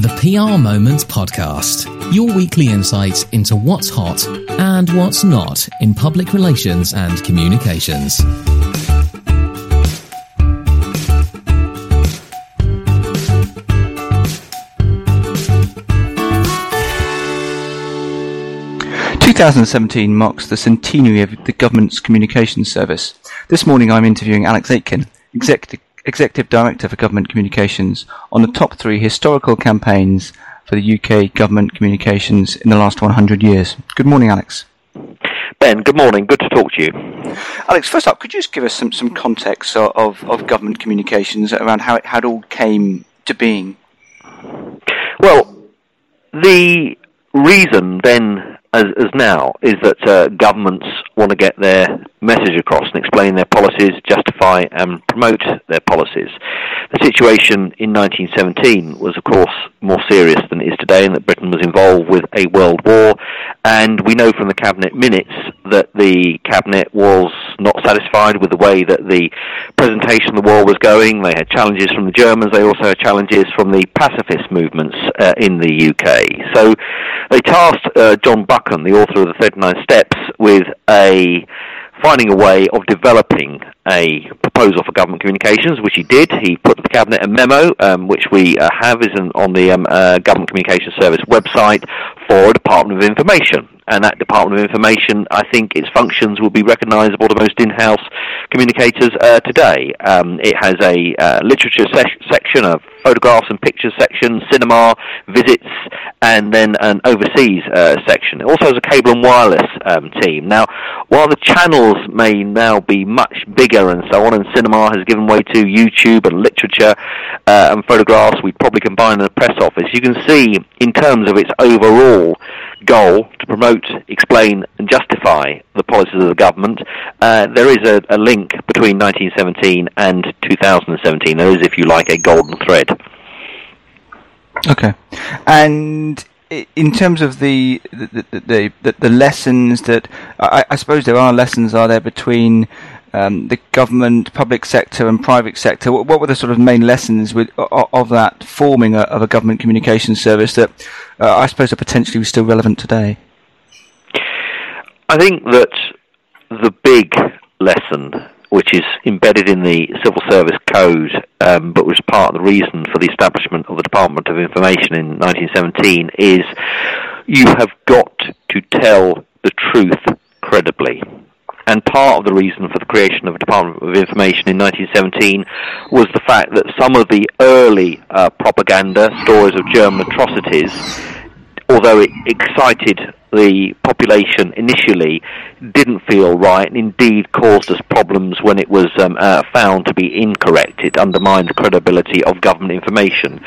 The PR Moments Podcast, your weekly insights into what's hot and what's not in public relations and communications. Two thousand seventeen marks the centenary of the government's communications service. This morning I'm interviewing Alex Aitken, executive Executive Director for Government Communications, on the top three historical campaigns for the UK government communications in the last 100 years. Good morning, Alex. Ben, good morning. Good to talk to you. Alex, first up, could you just give us some, some context of, of government communications around how it, how it all came to being? Well, the reason then as, as now is that uh, governments want to get their message across and explain their policies, justify and promote their policies. The situation in 1917 was, of course, more serious than it is today, in that Britain was involved with a world war, and we know from the cabinet minutes that the cabinet was not satisfied with the way that the presentation of the war was going. They had challenges from the Germans. They also had challenges from the pacifist movements uh, in the UK. So they tasked uh, John Buchan, the author of the 39 Steps, with a finding a way of developing a proposal for government communications, which he did. He put to the cabinet a memo, um, which we uh, have is on the um, uh, Government Communications Service website for Department of Information and that Department of Information, I think its functions will be recognisable to most in-house communicators uh, today. Um, it has a uh, literature se- section, a photographs and pictures section, cinema, visits, and then an overseas uh, section. It also has a cable and wireless um, team. Now, while the channels may now be much bigger and so on, and cinema has given way to YouTube and literature uh, and photographs, we'd probably combine in the press office. You can see, in terms of its overall goal to promote, explain, and justify the policies of the government, uh, there is a, a, link between 1917 and 2017. There is, if you like, a golden thread. Okay, and in terms of the the, the, the, the lessons that I, I, suppose there are lessons, are there between um, the government, public sector, and private sector? What, what, were the sort of main lessons with, of that forming a, of a government communication service that uh, I suppose are potentially still relevant today? I think that the big lesson, which is embedded in the Civil Service Code, um, but was part of the reason for the establishment of the Department of Information in 1917, is you have got to tell the truth credibly. And part of the reason for the creation of a Department of Information in 1917 was the fact that some of the early uh, propaganda, stories of German atrocities, although it excited the population initially, didn't feel right and indeed caused us problems when it was um, uh, found to be incorrect. It undermined the credibility of government information.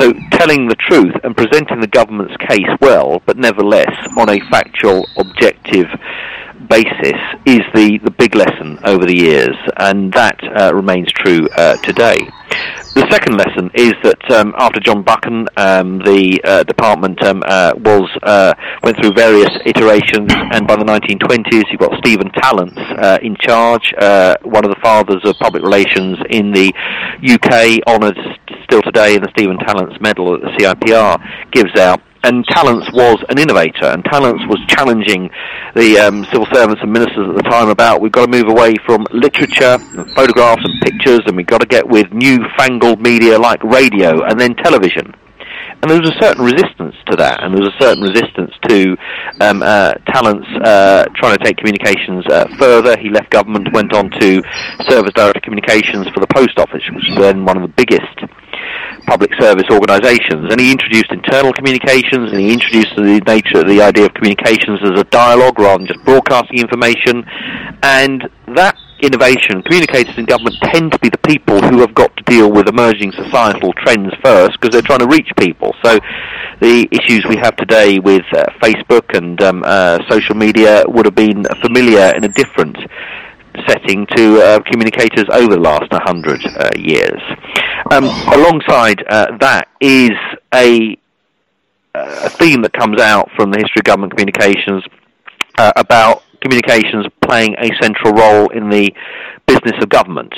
So telling the truth and presenting the government's case well, but nevertheless on a factual, objective basis is the, the big lesson over the years, and that uh, remains true uh, today. The second lesson is that um, after John Buchan, um, the uh, department um, uh, was uh, went through various iterations, and by the 1920s, you've got Stephen Tallents uh, in charge, one of the fathers of public relations in the UK, honoured still today in the Stephen Tallents Medal that the CIPR gives out and Tallents was an innovator, and Tallents was challenging the um, civil servants and ministers at the time about we've got to move away from literature, and photographs, and pictures, and we've got to get with new-fangled media like radio and then television. And there was a certain resistance to that, and there was a certain resistance to um, uh, Tallents uh, trying to take communications uh, further. He left government, went on to serve as director of communications for the post office, which was then one of the biggest public service organisations. And he introduced internal communications, and he introduced the nature, of the idea of communications as a dialogue rather than just broadcasting information. And that innovation, communicators in government tend to be the people who have got to deal with emerging societal trends first because they're trying to reach people. So the issues we have today with uh, Facebook and um, uh, social media would have been familiar in a different setting to uh, communicators over the last 100 uh, years. Um, alongside uh, that is a, a, theme that comes out from the history of government communications uh, about communications playing a central role in the business of government.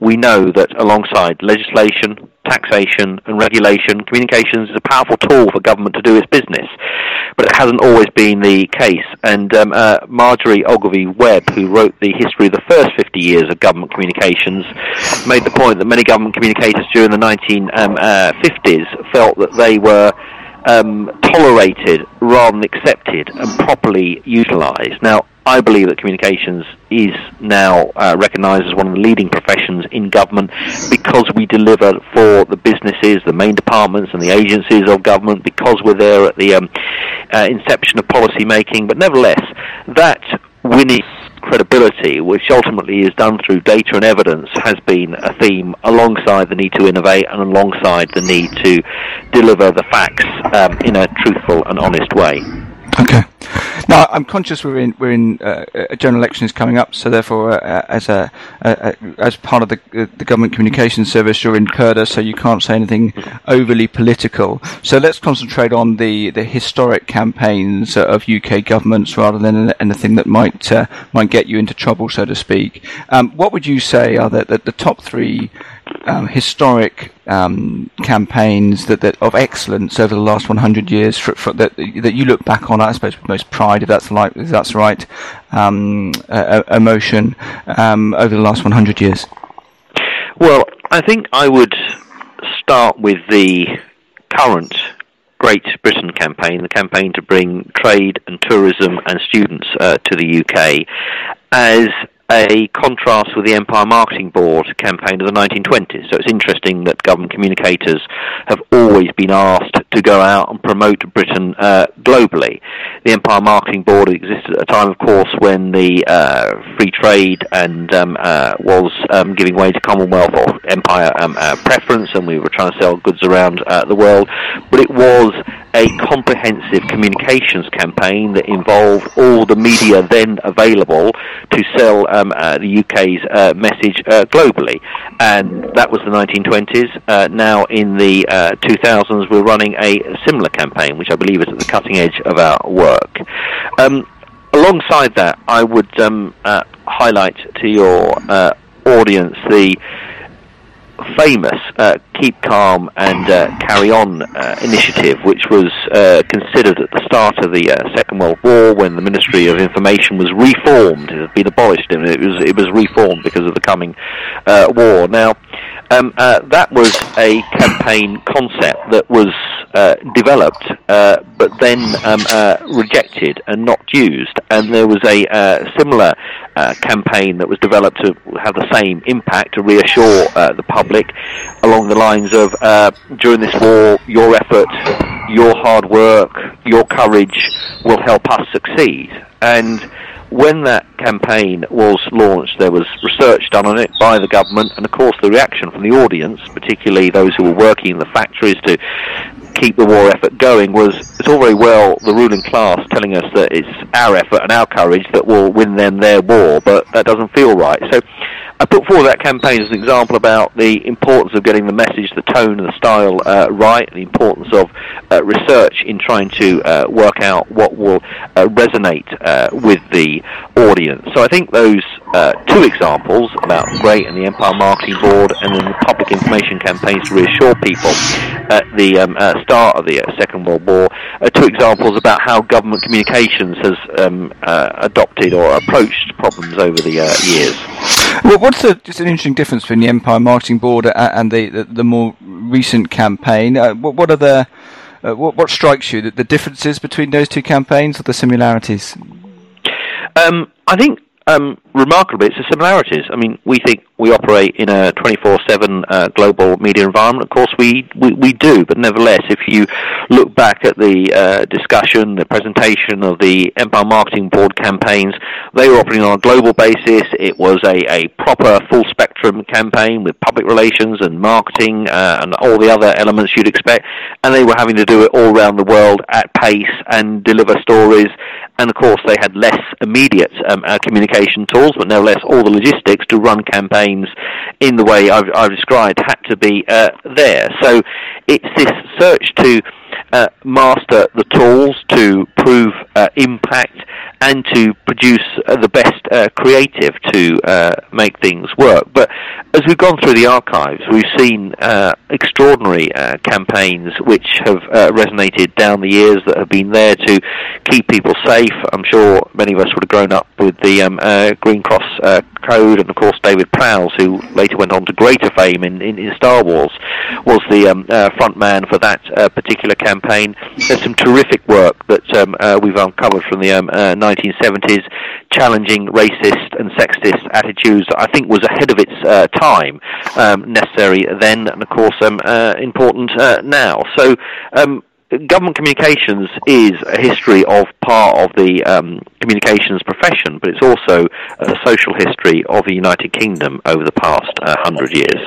We know that alongside legislation, taxation and regulation, communications is a powerful tool for government to do its business. But it hasn't always been the case. And um, uh, Marjorie Ogilvy Webb, who wrote the history of the first 50 years of government communications, made the point that many government communicators during the 1950s um, uh, felt that they were um, tolerated rather than accepted and properly utilised. Now, I believe that communications is now uh, recognised as one of the leading professions in government because we deliver for the businesses, the main departments, and the agencies of government because we're there at the um, uh, inception of policy making. But nevertheless, that winning credibility, which ultimately is done through data and evidence, has been a theme alongside the need to innovate and alongside the need to deliver the facts um, in a truthful and honest way. Okay. Now, I'm conscious we're in we're in uh, a general election is coming up, so therefore, uh, as a uh, as part of the the government communications service, you're in Purdah, so you can't say anything overly political. So let's concentrate on the the historic campaigns of UK governments rather than anything that might uh, might get you into trouble, so to speak. Um, what would you say are the, the, the top three um, historic um, campaigns that, that of excellence over the last 100 years for, for, that that you look back on, I suppose, with most pride, if that's like if that's right, um, uh, emotion um, over the last 100 years? Well, I think I would start with the current Great Britain campaign, the campaign to bring trade and tourism and students uh, to the UK, as a contrast with the Empire Marketing Board campaign of the 1920s. So it's interesting that government communicators have always been asked to go out and promote Britain uh, globally. The Empire Marketing Board existed at a time, of course, when the uh, free trade and um, uh, was um, giving way to Commonwealth or Empire um, uh, preference, and we were trying to sell goods around uh, the world. But it was a comprehensive communications campaign that involved all the media then available to sell um, uh, the UK's uh, message uh, globally. And that was the 1920s. Uh, now, in the 2000s, uh, we're running a similar campaign, which I believe is at the cutting edge of our work. Um, alongside that, I would um, highlight to your audience the famous uh, Keep Calm and uh, Carry On uh, initiative, which was uh, considered at the start of the uh, Second World War when the Ministry of Information was reformed. It had been abolished and it was, it was reformed because of the coming uh, war. Now, um, that was a campaign concept that was developed but then um, rejected and not used. And there was a similar campaign that was developed to have the same impact to reassure the public along the lines of uh, during this war, your effort, your hard work, your courage will help us succeed. And when that campaign was launched, there was research done on it by the government, and of course, the reaction from the audience, particularly those who were working in the factories to keep the war effort going, was it's all very well the ruling class telling us that it's our effort and our courage that will win them their war, but that doesn't feel right. So I put forward that campaign as an example about the importance of getting the message, the tone, and the style uh, right, the importance of uh, research in trying to uh, work out what will uh, resonate uh, with the audience. So I think those uh, two examples about Great and the Empire Marketing Board, and then the public information campaigns to reassure people at the um, start of the Second World War, are two examples about how government communications has um, adopted or approached problems over the years. Well, what's the, just an interesting difference between the Empire Marketing Board and the the, the more recent campaign? Uh, what, what, are the uh, what, what, strikes you? The, the, differences between those two campaigns or the similarities? Um, I think um, remarkably, it's the similarities. I mean, we think we operate in a 24/7 uh, global media environment. Of course, we, we, we do, but nevertheless, if you look back at the uh, discussion, the presentation of the Empire Marketing Board campaigns, they were operating on a global basis. It was a, a proper full spectrum campaign with public relations and marketing uh, and all the other elements you'd expect, and they were having to do it all around the world at pace and deliver stories. And of course, they had less immediate um, uh, communication tools, but nevertheless, all the logistics to run campaigns in the way I've, I've described had to be uh, there. So it's this search to uh, master the tools to prove uh, impact and to produce uh, the best uh, creative to uh, make things work. But as we've gone through the archives, we've seen uh, extraordinary campaigns which have resonated down the years that have been there to keep people safe. I'm sure many of us would have grown up with the um, Green Cross Code, and of course David Prowse, who later went on to greater fame in, in, in Star Wars, was the um, front man for that particular campaign. There's some terrific work that um, we've uncovered from the 1970s, um, challenging racist and sexist attitudes that I think was ahead of its uh, time, um, necessary then, and of course um, uh, important uh, now. So. Um, government communications is a history of part of the um, communications profession, but it's also a social history of the United Kingdom over the past uh, hundred years.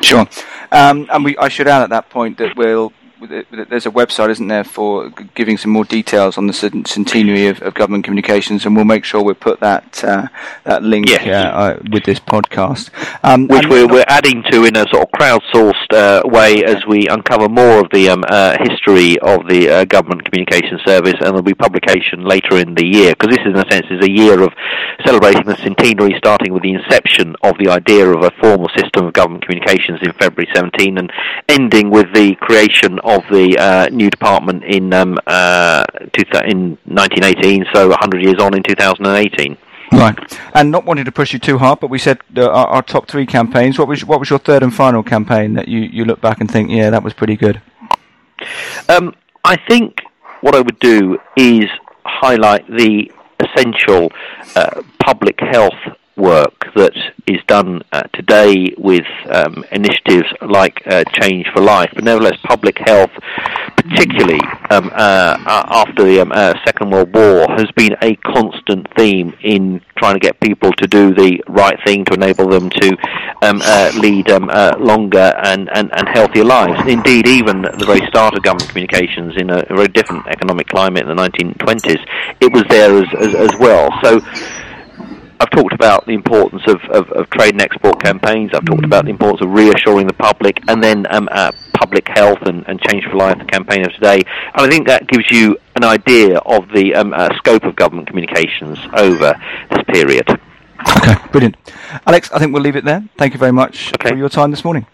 Sure, um, and we, I should add at that point that we'll there's a website, isn't there, for giving some more details on the centenary of, of government communications, and we'll make sure we put that uh, that link yes. uh, with this podcast, um, which we're, we're adding to in a sort of crowdsourced uh, way as we uncover more of the um, uh, history of the uh, government communication service, and there'll be publication later in the year because this, in a sense, is a year of celebrating the centenary, starting with the inception of the idea of a formal system of government communications in February 17, and ending with the creation of the uh, new department in um, uh, in 1918, so 100 years on in 2018. Right, and not wanting to push you too hard, but we said uh, our, our, top three campaigns. What was what was your third and final campaign that you, you look back and think, yeah, that was pretty good? Um, I think what I would do is highlight the essential uh, public health work that is done uh, today with um, initiatives like uh, Change for Life, but nevertheless, public health, particularly um, uh, after the um, uh, Second World War, has been a constant theme in trying to get people to do the right thing to enable them to um, uh, lead um, uh, longer and, and, and healthier lives. Indeed, even at the very start of government communications in a, a very different economic climate in the 1920s, it was there as, as, as well. So I've talked about the importance of, of, of, trade and export campaigns. I've talked about the importance of reassuring the public, and then um, uh, public health and, and, Change for Life, the campaign of today. And I think that gives you an idea of the um, uh, scope of government communications over this period. Okay, brilliant. Alex, I think we'll leave it there. Thank you very much okay. for your time this morning.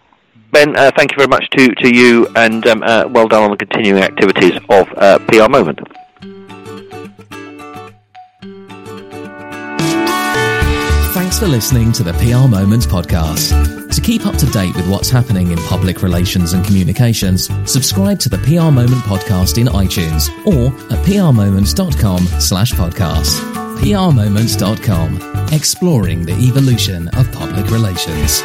Ben, uh, thank you very much to, to you, and um, uh, well done on the continuing activities of uh, PR Moment. Thanks for listening to the PR Moments podcast. To keep up to date with what's happening in public relations and communications, subscribe to the PR Moment podcast in iTunes or at prmoments.com slash podcast. prmoments.com, exploring the evolution of public relations.